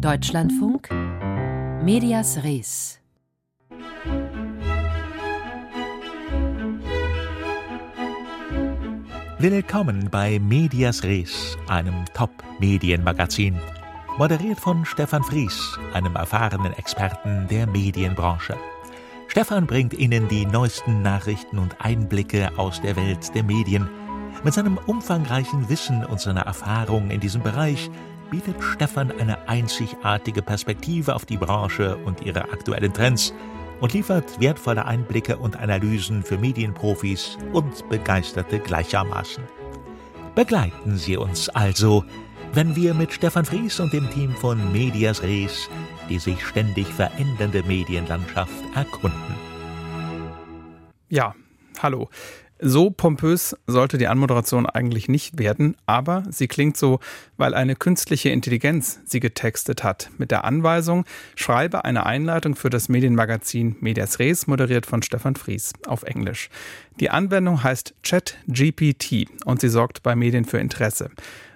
Deutschlandfunk Medias Res Willkommen bei Medias Res, einem Top-Medienmagazin. Moderiert von Stefan Fries, einem erfahrenen Experten der Medienbranche. Stefan bringt Ihnen die neuesten Nachrichten und Einblicke aus der Welt der Medien. Mit seinem umfangreichen Wissen und seiner Erfahrung in diesem Bereich bietet Stefan eine einzigartige Perspektive auf die Branche und ihre aktuellen Trends und liefert wertvolle Einblicke und Analysen für Medienprofis und Begeisterte gleichermaßen. Begleiten Sie uns also, wenn wir mit Stefan Fries und dem Team von Medias Res die sich ständig verändernde Medienlandschaft erkunden. Ja, hallo. So pompös sollte die Anmoderation eigentlich nicht werden, aber sie klingt so, weil eine künstliche Intelligenz sie getextet hat. Mit der Anweisung, schreibe eine Einleitung für das Medienmagazin Medias Res, moderiert von Stefan Fries auf Englisch. Die Anwendung heißt ChatGPT und sie sorgt bei Medien für Interesse.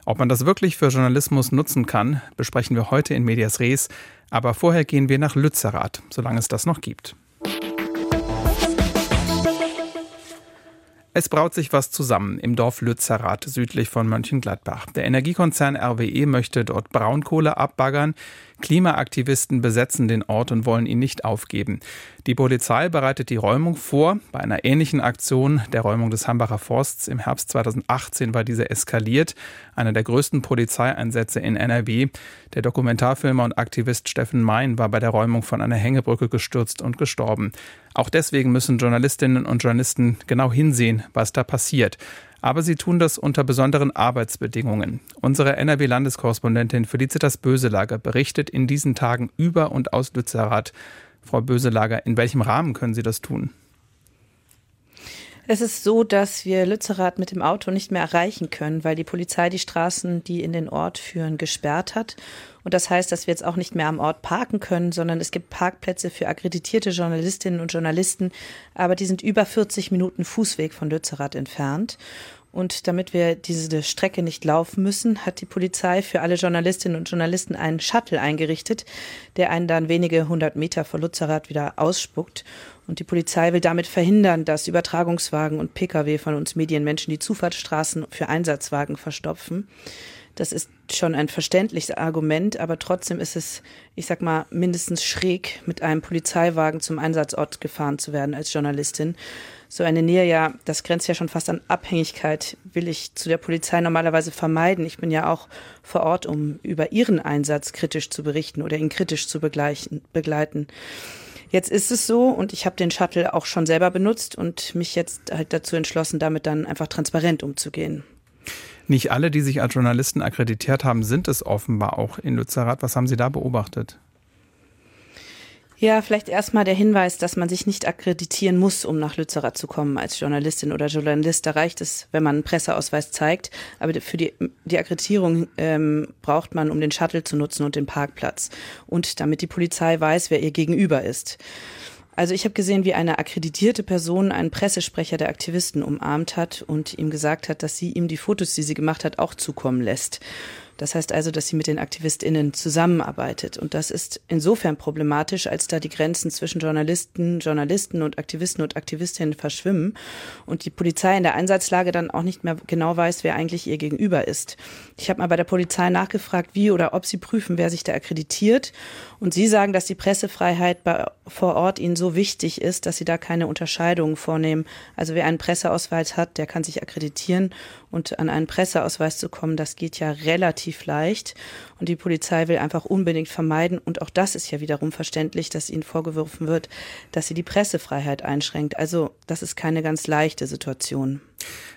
Ob man das wirklich für Journalismus nutzen kann, besprechen wir heute in Medias Res. Aber vorher gehen wir nach Lützerath, solange es das noch gibt. Es braut sich was zusammen im Dorf Lützerath südlich von Mönchengladbach. Der Energiekonzern RWE möchte dort Braunkohle abbaggern. Klimaaktivisten besetzen den Ort und wollen ihn nicht aufgeben. Die Polizei bereitet die Räumung vor. Bei einer ähnlichen Aktion der Räumung des Hambacher Forsts im Herbst 2018 war diese eskaliert. Einer der größten Polizeieinsätze in NRW. Der Dokumentarfilmer und Aktivist Steffen Mein war bei der Räumung von einer Hängebrücke gestürzt und gestorben. Auch deswegen müssen Journalistinnen und Journalisten genau hinsehen, was da passiert. Aber sie tun das unter besonderen Arbeitsbedingungen. Unsere NRW-Landeskorrespondentin Felicitas Böselager berichtet in diesen Tagen über und aus Lützerath. Frau Böselager, in welchem Rahmen können Sie das tun? Es ist so, dass wir Lützerath mit dem Auto nicht mehr erreichen können, weil die Polizei die Straßen, die in den Ort führen, gesperrt hat. Und das heißt, dass wir jetzt auch nicht mehr am Ort parken können, sondern es gibt Parkplätze für akkreditierte Journalistinnen und Journalisten, aber die sind über 40 Minuten Fußweg von Lützerath entfernt. Und damit wir diese Strecke nicht laufen müssen, hat die Polizei für alle Journalistinnen und Journalisten einen Shuttle eingerichtet, der einen dann wenige hundert Meter vor Lützerath wieder ausspuckt. Und die Polizei will damit verhindern, dass Übertragungswagen und Pkw von uns Medienmenschen die Zufahrtsstraßen für Einsatzwagen verstopfen. Das ist schon ein verständliches Argument, aber trotzdem ist es, ich sag mal, mindestens schräg, mit einem Polizeiwagen zum Einsatzort gefahren zu werden als Journalistin. So eine Nähe, ja, das grenzt ja schon fast an Abhängigkeit, will ich zu der Polizei normalerweise vermeiden. Ich bin ja auch vor Ort, um über ihren Einsatz kritisch zu berichten oder ihn kritisch zu begleiten. Jetzt ist es so und ich habe den Shuttle auch schon selber benutzt und mich jetzt halt dazu entschlossen, damit dann einfach transparent umzugehen. Nicht alle, die sich als Journalisten akkreditiert haben, sind es offenbar auch in Lützerath. Was haben Sie da beobachtet? Ja, vielleicht erstmal der Hinweis, dass man sich nicht akkreditieren muss, um nach Lützerath zu kommen als Journalistin oder Journalist. Da reicht es, wenn man einen Presseausweis zeigt. Aber für die, die Akkreditierung ähm, braucht man, um den Shuttle zu nutzen und den Parkplatz. Und damit die Polizei weiß, wer ihr gegenüber ist. Also ich habe gesehen, wie eine akkreditierte Person einen Pressesprecher der Aktivisten umarmt hat und ihm gesagt hat, dass sie ihm die Fotos, die sie gemacht hat, auch zukommen lässt. Das heißt also, dass sie mit den AktivistInnen zusammenarbeitet. Und das ist insofern problematisch, als da die Grenzen zwischen Journalisten, Journalisten und Aktivisten und Aktivistinnen verschwimmen und die Polizei in der Einsatzlage dann auch nicht mehr genau weiß, wer eigentlich ihr gegenüber ist. Ich habe mal bei der Polizei nachgefragt, wie oder ob sie prüfen, wer sich da akkreditiert. Und sie sagen, dass die Pressefreiheit bei, vor Ort ihnen so wichtig ist, dass sie da keine Unterscheidungen vornehmen. Also wer einen Presseausweis hat, der kann sich akkreditieren und an einen Presseausweis zu kommen, das geht ja relativ leicht. Und die Polizei will einfach unbedingt vermeiden, und auch das ist ja wiederum verständlich, dass ihnen vorgeworfen wird, dass sie die Pressefreiheit einschränkt. Also das ist keine ganz leichte Situation.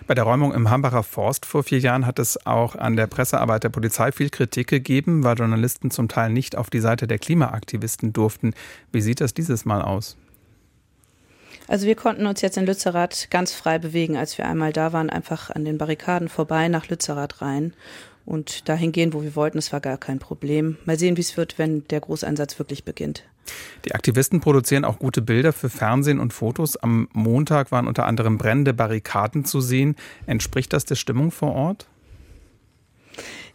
Bei der Räumung im Hambacher Forst vor vier Jahren hat es auch an der Pressearbeit der Polizei viel Kritik gegeben, weil Journalisten zum Teil nicht auf die Seite der Klimaaktivisten durften. Wie sieht das dieses Mal aus? Also wir konnten uns jetzt in Lützerath ganz frei bewegen, als wir einmal da waren, einfach an den Barrikaden vorbei nach Lützerath rein und dahin gehen, wo wir wollten. Es war gar kein Problem. Mal sehen, wie es wird, wenn der Großeinsatz wirklich beginnt. Die Aktivisten produzieren auch gute Bilder für Fernsehen und Fotos. Am Montag waren unter anderem brennende Barrikaden zu sehen. Entspricht das der Stimmung vor Ort?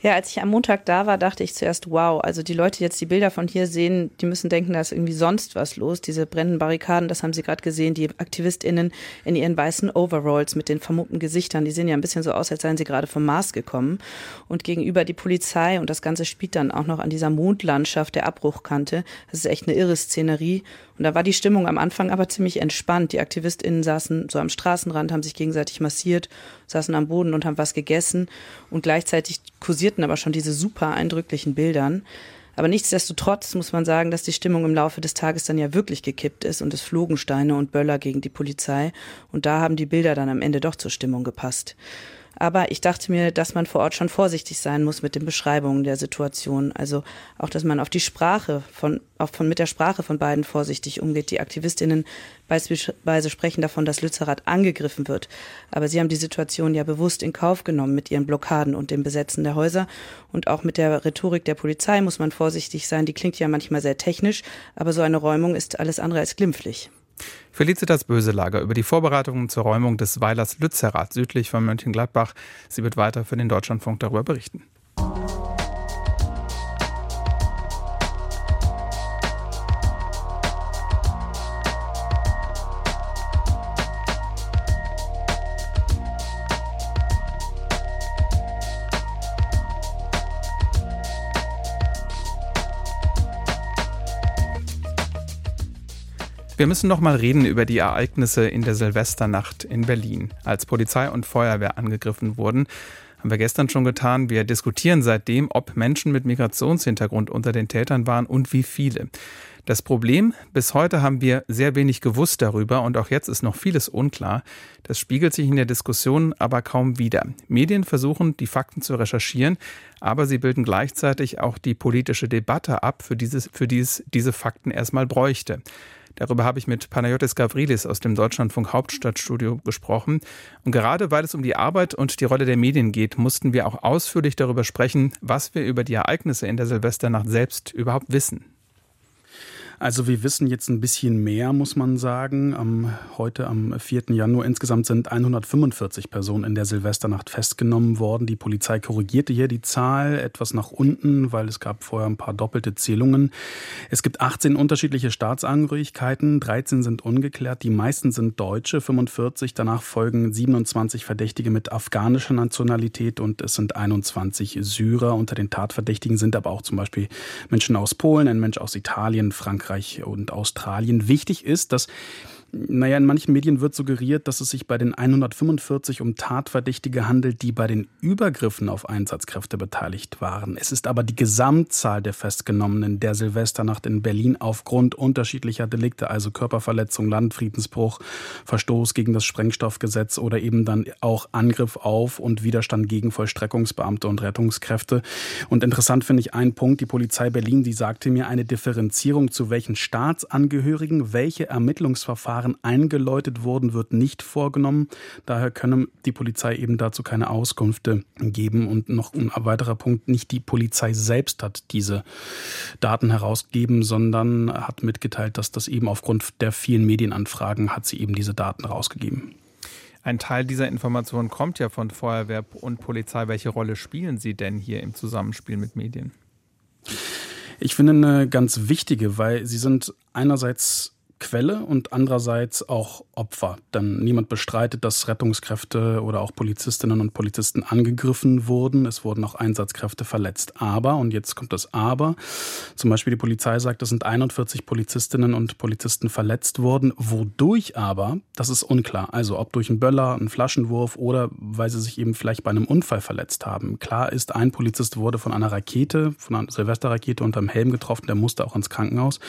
Ja, als ich am Montag da war, dachte ich zuerst, wow, also die Leute, die jetzt die Bilder von hier sehen, die müssen denken, da ist irgendwie sonst was los. Diese brennenden Barrikaden, das haben sie gerade gesehen, die AktivistInnen in ihren weißen Overalls mit den vermummten Gesichtern, die sehen ja ein bisschen so aus, als seien sie gerade vom Mars gekommen. Und gegenüber die Polizei und das Ganze spielt dann auch noch an dieser Mondlandschaft der Abbruchkante. Das ist echt eine irre Szenerie. Und da war die Stimmung am Anfang aber ziemlich entspannt. Die AktivistInnen saßen so am Straßenrand, haben sich gegenseitig massiert, saßen am Boden und haben was gegessen. Und gleichzeitig kursierten aber schon diese super eindrücklichen Bildern. Aber nichtsdestotrotz muss man sagen, dass die Stimmung im Laufe des Tages dann ja wirklich gekippt ist und es flogen Steine und Böller gegen die Polizei. Und da haben die Bilder dann am Ende doch zur Stimmung gepasst. Aber ich dachte mir, dass man vor Ort schon vorsichtig sein muss mit den Beschreibungen der Situation. Also auch, dass man auf die Sprache von, auch von, mit der Sprache von beiden vorsichtig umgeht. Die Aktivistinnen beispielsweise sprechen davon, dass Lützerath angegriffen wird. Aber sie haben die Situation ja bewusst in Kauf genommen mit ihren Blockaden und dem Besetzen der Häuser. Und auch mit der Rhetorik der Polizei muss man vorsichtig sein. Die klingt ja manchmal sehr technisch, aber so eine Räumung ist alles andere als glimpflich. Felicitas Böselager über die Vorbereitungen zur Räumung des Weilers Lützerath südlich von Mönchengladbach. Sie wird weiter für den Deutschlandfunk darüber berichten. Wir müssen noch mal reden über die Ereignisse in der Silvesternacht in Berlin. Als Polizei und Feuerwehr angegriffen wurden, haben wir gestern schon getan. Wir diskutieren seitdem, ob Menschen mit Migrationshintergrund unter den Tätern waren und wie viele. Das Problem, bis heute haben wir sehr wenig gewusst darüber und auch jetzt ist noch vieles unklar. Das spiegelt sich in der Diskussion aber kaum wider. Medien versuchen, die Fakten zu recherchieren, aber sie bilden gleichzeitig auch die politische Debatte ab, für, dieses, für die es diese Fakten erstmal bräuchte. Darüber habe ich mit Panayotis Gavrilis aus dem Deutschlandfunk Hauptstadtstudio gesprochen. Und gerade weil es um die Arbeit und die Rolle der Medien geht, mussten wir auch ausführlich darüber sprechen, was wir über die Ereignisse in der Silvesternacht selbst überhaupt wissen. Also wir wissen jetzt ein bisschen mehr, muss man sagen. Am, heute am 4. Januar insgesamt sind 145 Personen in der Silvesternacht festgenommen worden. Die Polizei korrigierte hier die Zahl etwas nach unten, weil es gab vorher ein paar doppelte Zählungen. Es gibt 18 unterschiedliche Staatsangehörigkeiten, 13 sind ungeklärt, die meisten sind Deutsche, 45. Danach folgen 27 Verdächtige mit afghanischer Nationalität und es sind 21 Syrer. Unter den Tatverdächtigen sind aber auch zum Beispiel Menschen aus Polen, ein Mensch aus Italien, Frankreich, Frankreich und Australien. Wichtig ist, dass naja, in manchen Medien wird suggeriert, dass es sich bei den 145 um Tatverdächtige handelt, die bei den Übergriffen auf Einsatzkräfte beteiligt waren. Es ist aber die Gesamtzahl der Festgenommenen der Silvesternacht in Berlin aufgrund unterschiedlicher Delikte, also Körperverletzung, Landfriedensbruch, Verstoß gegen das Sprengstoffgesetz oder eben dann auch Angriff auf und Widerstand gegen Vollstreckungsbeamte und Rettungskräfte. Und interessant finde ich einen Punkt, die Polizei Berlin, die sagte mir eine Differenzierung zu welchen Staatsangehörigen welche Ermittlungsverfahren Verfahren eingeläutet wurden, wird nicht vorgenommen. Daher könne die Polizei eben dazu keine Auskünfte geben. Und noch ein weiterer Punkt, nicht die Polizei selbst hat diese Daten herausgegeben, sondern hat mitgeteilt, dass das eben aufgrund der vielen Medienanfragen hat sie eben diese Daten rausgegeben. Ein Teil dieser Informationen kommt ja von Feuerwehr und Polizei. Welche Rolle spielen sie denn hier im Zusammenspiel mit Medien? Ich finde eine ganz wichtige, weil sie sind einerseits Quelle und andererseits auch Opfer. Denn niemand bestreitet, dass Rettungskräfte oder auch Polizistinnen und Polizisten angegriffen wurden. Es wurden auch Einsatzkräfte verletzt. Aber, und jetzt kommt das Aber, zum Beispiel die Polizei sagt, es sind 41 Polizistinnen und Polizisten verletzt worden. Wodurch aber, das ist unklar. Also ob durch einen Böller, einen Flaschenwurf oder weil sie sich eben vielleicht bei einem Unfall verletzt haben. Klar ist, ein Polizist wurde von einer Rakete, von einer Silvesterrakete unterm Helm getroffen, der musste auch ins Krankenhaus.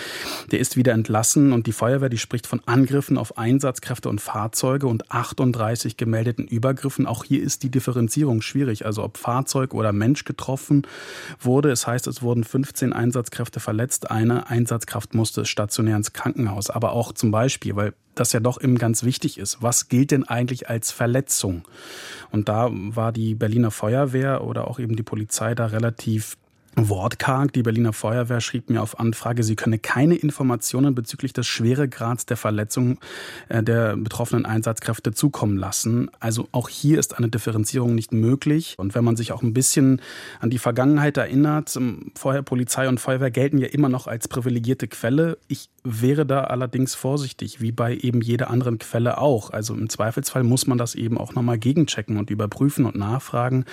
Der ist wieder entlassen und die Feuerwehr, die spricht von Angriffen auf Einsatzkräfte und Fahrzeuge und 38 gemeldeten Übergriffen. Auch hier ist die Differenzierung schwierig. Also ob Fahrzeug oder Mensch getroffen wurde. Es heißt, es wurden 15 Einsatzkräfte verletzt. Eine Einsatzkraft musste stationär ins Krankenhaus. Aber auch zum Beispiel, weil das ja doch eben ganz wichtig ist. Was gilt denn eigentlich als Verletzung? Und da war die Berliner Feuerwehr oder auch eben die Polizei da relativ wortkarg. Die Berliner Feuerwehr schrieb mir auf Anfrage, sie könne keine Informationen bezüglich des Schweregrads der Verletzung äh, der betroffenen Einsatzkräfte zukommen lassen. Also auch hier ist eine Differenzierung nicht möglich. Und wenn man sich auch ein bisschen an die Vergangenheit erinnert, vorher Polizei und Feuerwehr gelten ja immer noch als privilegierte Quelle. Ich wäre da allerdings vorsichtig, wie bei eben jeder anderen Quelle auch. Also im Zweifelsfall muss man das eben auch nochmal gegenchecken und überprüfen und nachfragen.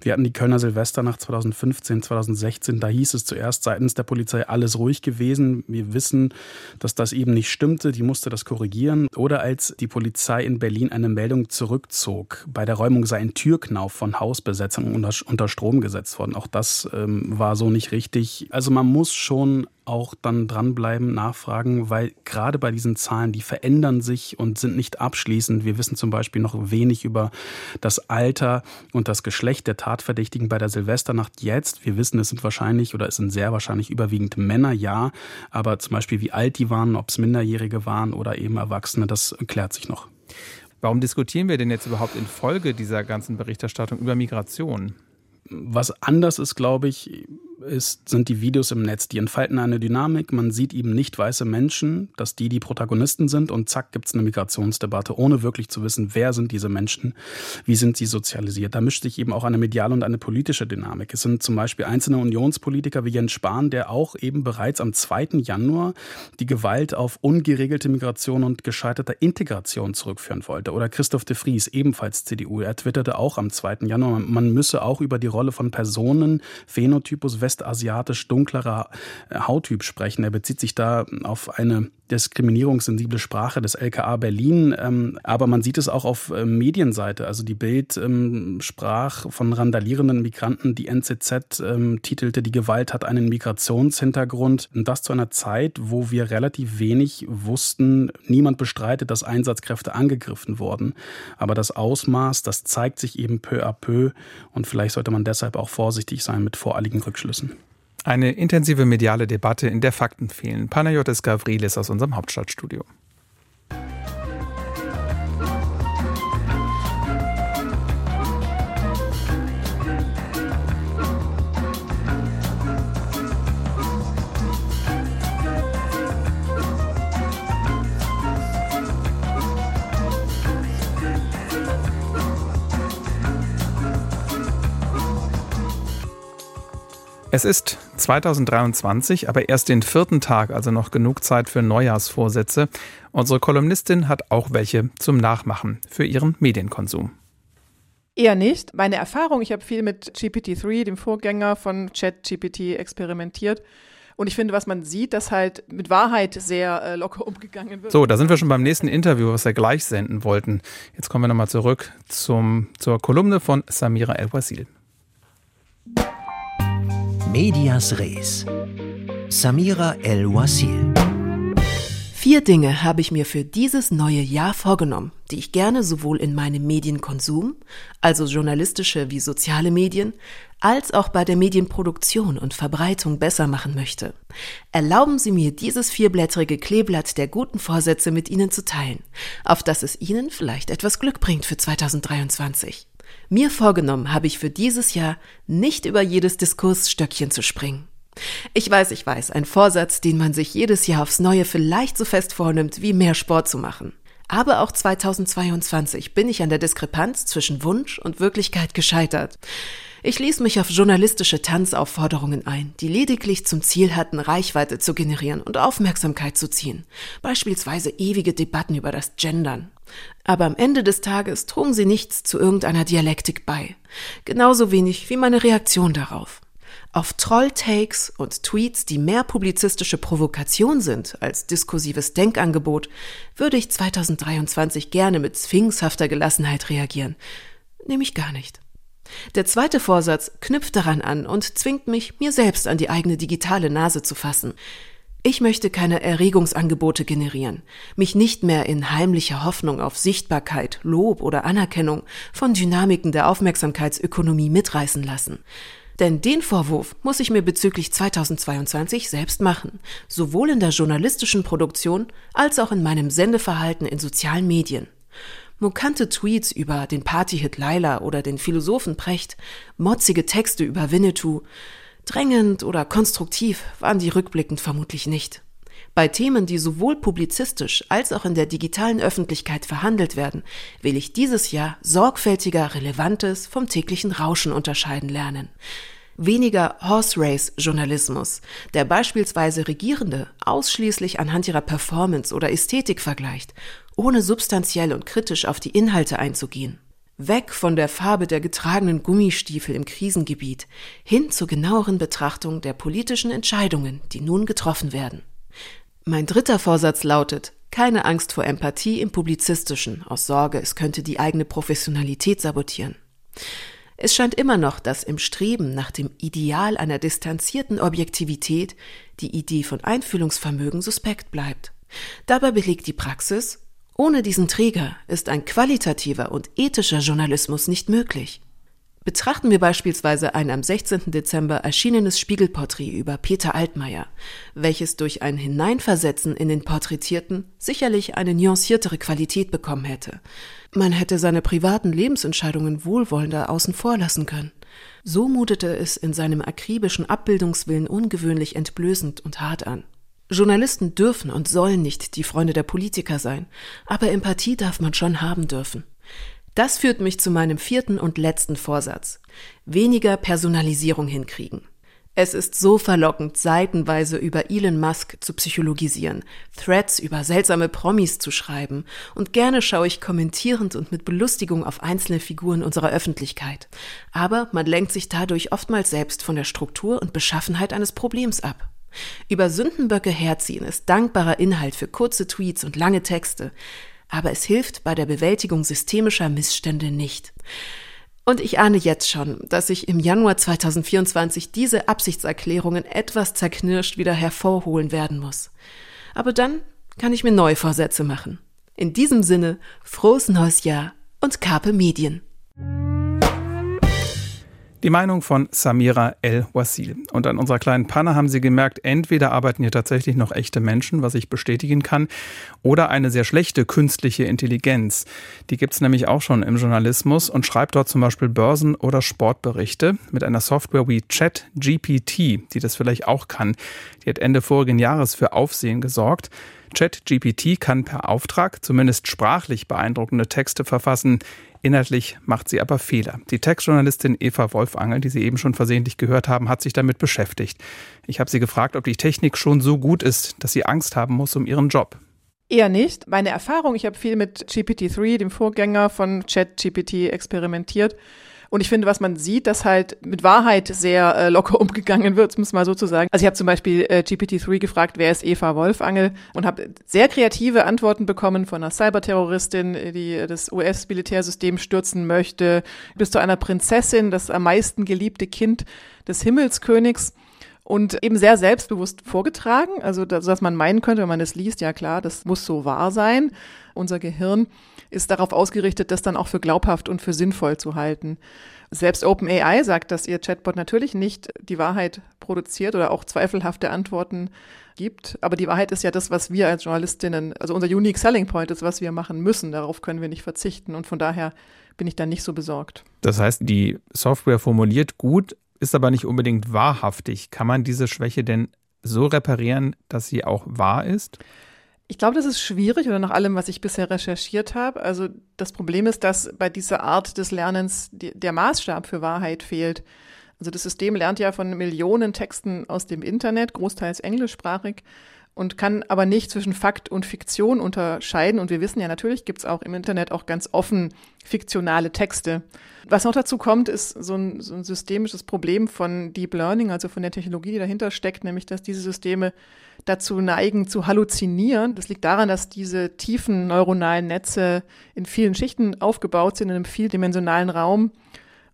Wir hatten die Kölner Silvesternacht 2015, 2016. Da hieß es zuerst seitens der Polizei alles ruhig gewesen. Wir wissen, dass das eben nicht stimmte. Die musste das korrigieren. Oder als die Polizei in Berlin eine Meldung zurückzog, bei der Räumung sei ein Türknauf von Hausbesetzung unter, unter Strom gesetzt worden. Auch das ähm, war so nicht richtig. Also man muss schon auch dann dranbleiben, nachfragen, weil gerade bei diesen Zahlen, die verändern sich und sind nicht abschließend. Wir wissen zum Beispiel noch wenig über das Alter und das Geschlecht der Tatverdächtigen bei der Silvesternacht jetzt. Wir wissen, es sind wahrscheinlich oder es sind sehr wahrscheinlich überwiegend Männer, ja, aber zum Beispiel wie alt die waren, ob es Minderjährige waren oder eben Erwachsene, das klärt sich noch. Warum diskutieren wir denn jetzt überhaupt in Folge dieser ganzen Berichterstattung über Migration? Was anders ist, glaube ich, ist, sind die Videos im Netz. Die entfalten eine Dynamik. Man sieht eben nicht weiße Menschen, dass die die Protagonisten sind und zack gibt es eine Migrationsdebatte, ohne wirklich zu wissen, wer sind diese Menschen, wie sind sie sozialisiert. Da mischt sich eben auch eine mediale und eine politische Dynamik. Es sind zum Beispiel einzelne Unionspolitiker wie Jens Spahn, der auch eben bereits am 2. Januar die Gewalt auf ungeregelte Migration und gescheiterte Integration zurückführen wollte. Oder Christoph de Vries, ebenfalls CDU. Er twitterte auch am 2. Januar, man müsse auch über die Rolle von Personen, Phänotypus, westasiatisch dunklerer äh, Hauttyp sprechen. Er bezieht sich da auf eine diskriminierungssensible Sprache des LKA Berlin. Ähm, aber man sieht es auch auf äh, Medienseite. Also die Bild ähm, sprach von randalierenden Migranten. Die NZZ ähm, titelte, die Gewalt hat einen Migrationshintergrund. Und das zu einer Zeit, wo wir relativ wenig wussten. Niemand bestreitet, dass Einsatzkräfte angegriffen wurden. Aber das Ausmaß, das zeigt sich eben peu à peu. Und vielleicht sollte man deshalb auch vorsichtig sein mit voreiligen Rückschlüssen. Eine intensive mediale Debatte, in der Fakten fehlen. Panayotis Gavrilis aus unserem Hauptstadtstudio. Es ist 2023, aber erst den vierten Tag, also noch genug Zeit für Neujahrsvorsätze. Unsere Kolumnistin hat auch welche zum Nachmachen für ihren Medienkonsum. Eher nicht. Meine Erfahrung, ich habe viel mit GPT-3, dem Vorgänger von ChatGPT, experimentiert. Und ich finde, was man sieht, dass halt mit Wahrheit sehr äh, locker umgegangen wird. So, da sind wir schon beim nächsten Interview, was wir gleich senden wollten. Jetzt kommen wir nochmal zurück zum, zur Kolumne von Samira El-Wasil. Medias Res. Samira El-Wasil. Vier Dinge habe ich mir für dieses neue Jahr vorgenommen, die ich gerne sowohl in meinem Medienkonsum, also journalistische wie soziale Medien, als auch bei der Medienproduktion und Verbreitung besser machen möchte. Erlauben Sie mir, dieses vierblättrige Kleeblatt der guten Vorsätze mit Ihnen zu teilen, auf dass es Ihnen vielleicht etwas Glück bringt für 2023. Mir vorgenommen habe ich für dieses Jahr nicht über jedes Diskursstöckchen zu springen. Ich weiß, ich weiß, ein Vorsatz, den man sich jedes Jahr aufs Neue vielleicht so fest vornimmt, wie mehr Sport zu machen. Aber auch 2022 bin ich an der Diskrepanz zwischen Wunsch und Wirklichkeit gescheitert. Ich ließ mich auf journalistische Tanzaufforderungen ein, die lediglich zum Ziel hatten, Reichweite zu generieren und Aufmerksamkeit zu ziehen. Beispielsweise ewige Debatten über das Gendern. Aber am Ende des Tages trugen sie nichts zu irgendeiner Dialektik bei. Genauso wenig wie meine Reaktion darauf. Auf Troll-Takes und Tweets, die mehr publizistische Provokation sind als diskursives Denkangebot, würde ich 2023 gerne mit sphinxhafter Gelassenheit reagieren. Nämlich gar nicht. Der zweite Vorsatz knüpft daran an und zwingt mich, mir selbst an die eigene digitale Nase zu fassen. Ich möchte keine Erregungsangebote generieren, mich nicht mehr in heimlicher Hoffnung auf Sichtbarkeit, Lob oder Anerkennung von Dynamiken der Aufmerksamkeitsökonomie mitreißen lassen. Denn den Vorwurf muss ich mir bezüglich 2022 selbst machen, sowohl in der journalistischen Produktion als auch in meinem Sendeverhalten in sozialen Medien. Mokante Tweets über den Partyhit Laila oder den Philosophen Precht, motzige Texte über Winnetou, Drängend oder konstruktiv waren die rückblickend vermutlich nicht. Bei Themen, die sowohl publizistisch als auch in der digitalen Öffentlichkeit verhandelt werden, will ich dieses Jahr sorgfältiger Relevantes vom täglichen Rauschen unterscheiden lernen. Weniger Horse Race Journalismus, der beispielsweise Regierende ausschließlich anhand ihrer Performance oder Ästhetik vergleicht, ohne substanziell und kritisch auf die Inhalte einzugehen. Weg von der Farbe der getragenen Gummistiefel im Krisengebiet hin zur genaueren Betrachtung der politischen Entscheidungen, die nun getroffen werden. Mein dritter Vorsatz lautet, keine Angst vor Empathie im Publizistischen, aus Sorge, es könnte die eigene Professionalität sabotieren. Es scheint immer noch, dass im Streben nach dem Ideal einer distanzierten Objektivität die Idee von Einfühlungsvermögen suspekt bleibt. Dabei belegt die Praxis, ohne diesen Träger ist ein qualitativer und ethischer Journalismus nicht möglich. Betrachten wir beispielsweise ein am 16. Dezember erschienenes Spiegelporträt über Peter Altmaier, welches durch ein Hineinversetzen in den Porträtierten sicherlich eine nuanciertere Qualität bekommen hätte. Man hätte seine privaten Lebensentscheidungen wohlwollender außen vor lassen können. So mutete es in seinem akribischen Abbildungswillen ungewöhnlich entblößend und hart an. Journalisten dürfen und sollen nicht die Freunde der Politiker sein, aber Empathie darf man schon haben dürfen. Das führt mich zu meinem vierten und letzten Vorsatz. Weniger Personalisierung hinkriegen. Es ist so verlockend, seitenweise über Elon Musk zu psychologisieren, Threads über seltsame Promis zu schreiben, und gerne schaue ich kommentierend und mit Belustigung auf einzelne Figuren unserer Öffentlichkeit. Aber man lenkt sich dadurch oftmals selbst von der Struktur und Beschaffenheit eines Problems ab. Über Sündenböcke herziehen ist dankbarer Inhalt für kurze Tweets und lange Texte, aber es hilft bei der Bewältigung systemischer Missstände nicht. Und ich ahne jetzt schon, dass ich im Januar 2024 diese Absichtserklärungen etwas zerknirscht wieder hervorholen werden muss. Aber dann kann ich mir neue Vorsätze machen. In diesem Sinne, frohes neues Jahr und Carpe Medien. Die Meinung von Samira El-Wasil. Und an unserer kleinen Panne haben Sie gemerkt, entweder arbeiten hier tatsächlich noch echte Menschen, was ich bestätigen kann, oder eine sehr schlechte künstliche Intelligenz. Die gibt es nämlich auch schon im Journalismus und schreibt dort zum Beispiel Börsen- oder Sportberichte mit einer Software wie ChatGPT, die das vielleicht auch kann. Die hat Ende vorigen Jahres für Aufsehen gesorgt. ChatGPT kann per Auftrag zumindest sprachlich beeindruckende Texte verfassen. Inhaltlich macht sie aber Fehler. Die Textjournalistin Eva Wolfangel, die Sie eben schon versehentlich gehört haben, hat sich damit beschäftigt. Ich habe sie gefragt, ob die Technik schon so gut ist, dass sie Angst haben muss um ihren Job. Eher nicht. Meine Erfahrung, ich habe viel mit GPT-3, dem Vorgänger von ChatGPT, experimentiert. Und ich finde, was man sieht, dass halt mit Wahrheit sehr äh, locker umgegangen wird, muss man so zu sagen. Also ich habe zum Beispiel äh, GPT-3 gefragt, wer ist Eva Wolfangel? Und habe sehr kreative Antworten bekommen von einer Cyberterroristin, die das US-Militärsystem stürzen möchte, bis zu einer Prinzessin, das am meisten geliebte Kind des Himmelskönigs und eben sehr selbstbewusst vorgetragen, also dass, man meinen könnte, wenn man das liest, ja klar, das muss so wahr sein. Unser Gehirn ist darauf ausgerichtet, das dann auch für glaubhaft und für sinnvoll zu halten. Selbst OpenAI sagt, dass ihr Chatbot natürlich nicht die Wahrheit produziert oder auch zweifelhafte Antworten gibt. Aber die Wahrheit ist ja das, was wir als Journalistinnen, also unser Unique Selling Point ist, was wir machen müssen. Darauf können wir nicht verzichten. Und von daher bin ich da nicht so besorgt. Das heißt, die Software formuliert gut, ist aber nicht unbedingt wahrhaftig. Kann man diese Schwäche denn so reparieren, dass sie auch wahr ist? Ich glaube, das ist schwierig oder nach allem, was ich bisher recherchiert habe. Also das Problem ist, dass bei dieser Art des Lernens die, der Maßstab für Wahrheit fehlt. Also das System lernt ja von Millionen Texten aus dem Internet, großteils englischsprachig, und kann aber nicht zwischen Fakt und Fiktion unterscheiden. Und wir wissen ja, natürlich gibt es auch im Internet auch ganz offen fiktionale Texte. Was noch dazu kommt, ist so ein, so ein systemisches Problem von Deep Learning, also von der Technologie, die dahinter steckt, nämlich dass diese Systeme dazu neigen zu halluzinieren. Das liegt daran, dass diese tiefen neuronalen Netze in vielen Schichten aufgebaut sind, in einem vieldimensionalen Raum.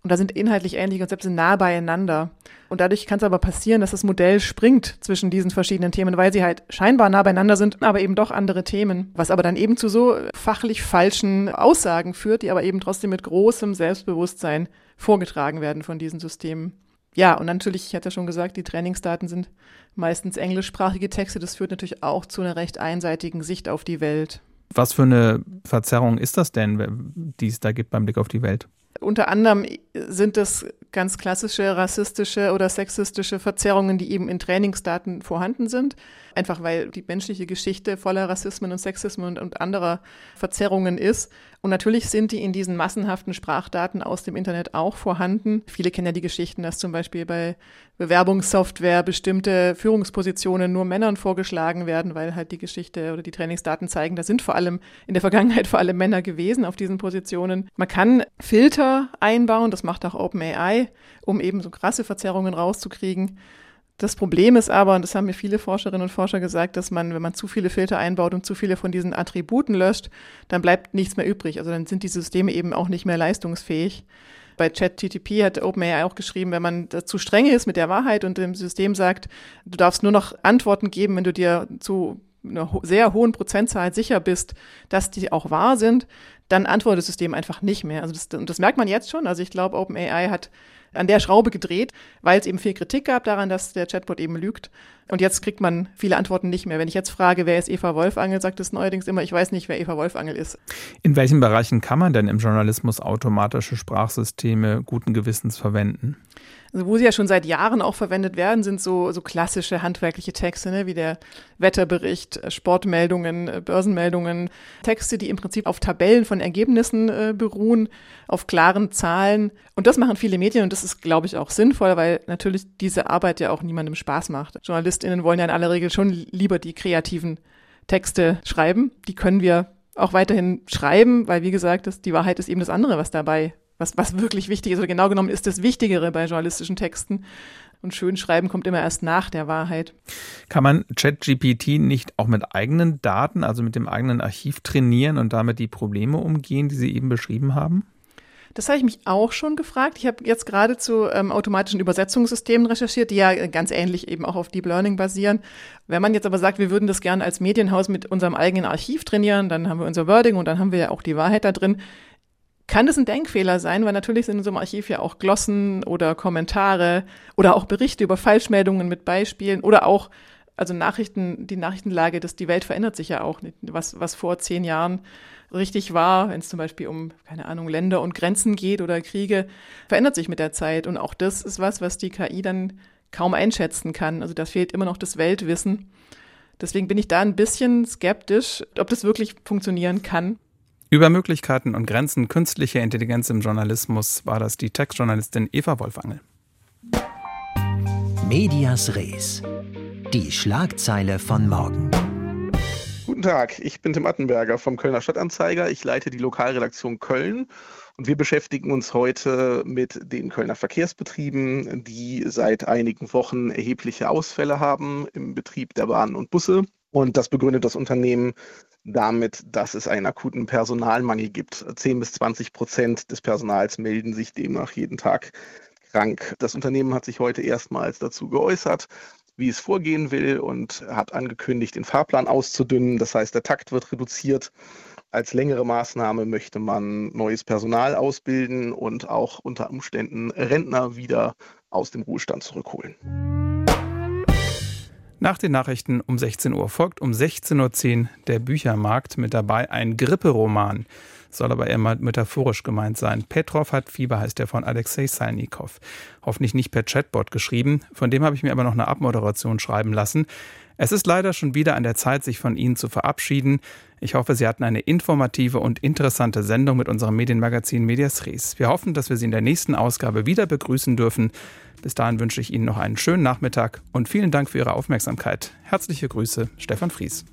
Und da sind inhaltlich ähnliche Konzepte nah beieinander. Und dadurch kann es aber passieren, dass das Modell springt zwischen diesen verschiedenen Themen, weil sie halt scheinbar nah beieinander sind, aber eben doch andere Themen. Was aber dann eben zu so fachlich falschen Aussagen führt, die aber eben trotzdem mit großem Selbstbewusstsein vorgetragen werden von diesen Systemen. Ja, und natürlich, ich hatte ja schon gesagt, die Trainingsdaten sind meistens englischsprachige Texte. Das führt natürlich auch zu einer recht einseitigen Sicht auf die Welt. Was für eine Verzerrung ist das denn, die es da gibt beim Blick auf die Welt? Unter anderem sind es ganz klassische rassistische oder sexistische Verzerrungen, die eben in Trainingsdaten vorhanden sind. Einfach weil die menschliche Geschichte voller Rassismen und Sexismen und, und anderer Verzerrungen ist. Und natürlich sind die in diesen massenhaften Sprachdaten aus dem Internet auch vorhanden. Viele kennen ja die Geschichten, dass zum Beispiel bei Bewerbungssoftware bestimmte Führungspositionen nur Männern vorgeschlagen werden, weil halt die Geschichte oder die Trainingsdaten zeigen, da sind vor allem in der Vergangenheit vor allem Männer gewesen auf diesen Positionen. Man kann Filter einbauen, das macht auch OpenAI, um eben so krasse Verzerrungen rauszukriegen. Das Problem ist aber, und das haben mir viele Forscherinnen und Forscher gesagt, dass man, wenn man zu viele Filter einbaut und zu viele von diesen Attributen löscht, dann bleibt nichts mehr übrig. Also dann sind die Systeme eben auch nicht mehr leistungsfähig. Bei ChatGTP hat OpenAI auch geschrieben, wenn man zu streng ist mit der Wahrheit und dem System sagt, du darfst nur noch Antworten geben, wenn du dir zu einer sehr hohen Prozentzahl sicher bist, dass die auch wahr sind, dann antwortet das System einfach nicht mehr. Also das, das merkt man jetzt schon. Also ich glaube, OpenAI hat an der Schraube gedreht, weil es eben viel Kritik gab daran, dass der Chatbot eben lügt. Und jetzt kriegt man viele Antworten nicht mehr. Wenn ich jetzt frage, wer ist Eva Wolfangel, sagt es neuerdings immer, ich weiß nicht, wer Eva Wolfangel ist. In welchen Bereichen kann man denn im Journalismus automatische Sprachsysteme guten Gewissens verwenden? Also wo sie ja schon seit Jahren auch verwendet werden, sind so, so klassische handwerkliche Texte, ne, wie der Wetterbericht, äh, Sportmeldungen, äh, Börsenmeldungen, Texte, die im Prinzip auf Tabellen von Ergebnissen äh, beruhen, auf klaren Zahlen. Und das machen viele Medien und das ist, glaube ich, auch sinnvoll, weil natürlich diese Arbeit ja auch niemandem Spaß macht. JournalistInnen wollen ja in aller Regel schon lieber die kreativen Texte schreiben. Die können wir auch weiterhin schreiben, weil wie gesagt, das, die Wahrheit ist eben das andere, was dabei was, was wirklich wichtig ist, oder genau genommen ist das Wichtigere bei journalistischen Texten. Und schön schreiben kommt immer erst nach der Wahrheit. Kann man ChatGPT nicht auch mit eigenen Daten, also mit dem eigenen Archiv trainieren und damit die Probleme umgehen, die Sie eben beschrieben haben? Das habe ich mich auch schon gefragt. Ich habe jetzt gerade zu ähm, automatischen Übersetzungssystemen recherchiert, die ja ganz ähnlich eben auch auf Deep Learning basieren. Wenn man jetzt aber sagt, wir würden das gerne als Medienhaus mit unserem eigenen Archiv trainieren, dann haben wir unser Wording und dann haben wir ja auch die Wahrheit da drin kann das ein Denkfehler sein, weil natürlich sind in so einem Archiv ja auch Glossen oder Kommentare oder auch Berichte über Falschmeldungen mit Beispielen oder auch also Nachrichten, die Nachrichtenlage, dass die Welt verändert sich ja auch. Was, was vor zehn Jahren richtig war, wenn es zum Beispiel um, keine Ahnung, Länder und Grenzen geht oder Kriege, verändert sich mit der Zeit. Und auch das ist was, was die KI dann kaum einschätzen kann. Also da fehlt immer noch das Weltwissen. Deswegen bin ich da ein bisschen skeptisch, ob das wirklich funktionieren kann. Über Möglichkeiten und Grenzen künstlicher Intelligenz im Journalismus war das die Textjournalistin Eva Wolfangel. Medias Res. Die Schlagzeile von morgen. Guten Tag, ich bin Tim Attenberger vom Kölner Stadtanzeiger. Ich leite die Lokalredaktion Köln und wir beschäftigen uns heute mit den Kölner Verkehrsbetrieben, die seit einigen Wochen erhebliche Ausfälle haben im Betrieb der Bahnen und Busse. Und das begründet das Unternehmen damit, dass es einen akuten Personalmangel gibt. 10 bis 20 Prozent des Personals melden sich demnach jeden Tag krank. Das Unternehmen hat sich heute erstmals dazu geäußert, wie es vorgehen will und hat angekündigt, den Fahrplan auszudünnen. Das heißt, der Takt wird reduziert. Als längere Maßnahme möchte man neues Personal ausbilden und auch unter Umständen Rentner wieder aus dem Ruhestand zurückholen. Nach den Nachrichten um 16 Uhr folgt um 16.10 Uhr der Büchermarkt mit dabei ein Gripperoman. Soll aber eher mal metaphorisch gemeint sein. Petrov hat Fieber heißt der von Alexei Salnikov. Hoffentlich nicht per Chatbot geschrieben. Von dem habe ich mir aber noch eine Abmoderation schreiben lassen. Es ist leider schon wieder an der Zeit, sich von Ihnen zu verabschieden. Ich hoffe, Sie hatten eine informative und interessante Sendung mit unserem Medienmagazin Medias Res. Wir hoffen, dass wir Sie in der nächsten Ausgabe wieder begrüßen dürfen. Bis dahin wünsche ich Ihnen noch einen schönen Nachmittag und vielen Dank für Ihre Aufmerksamkeit. Herzliche Grüße, Stefan Fries.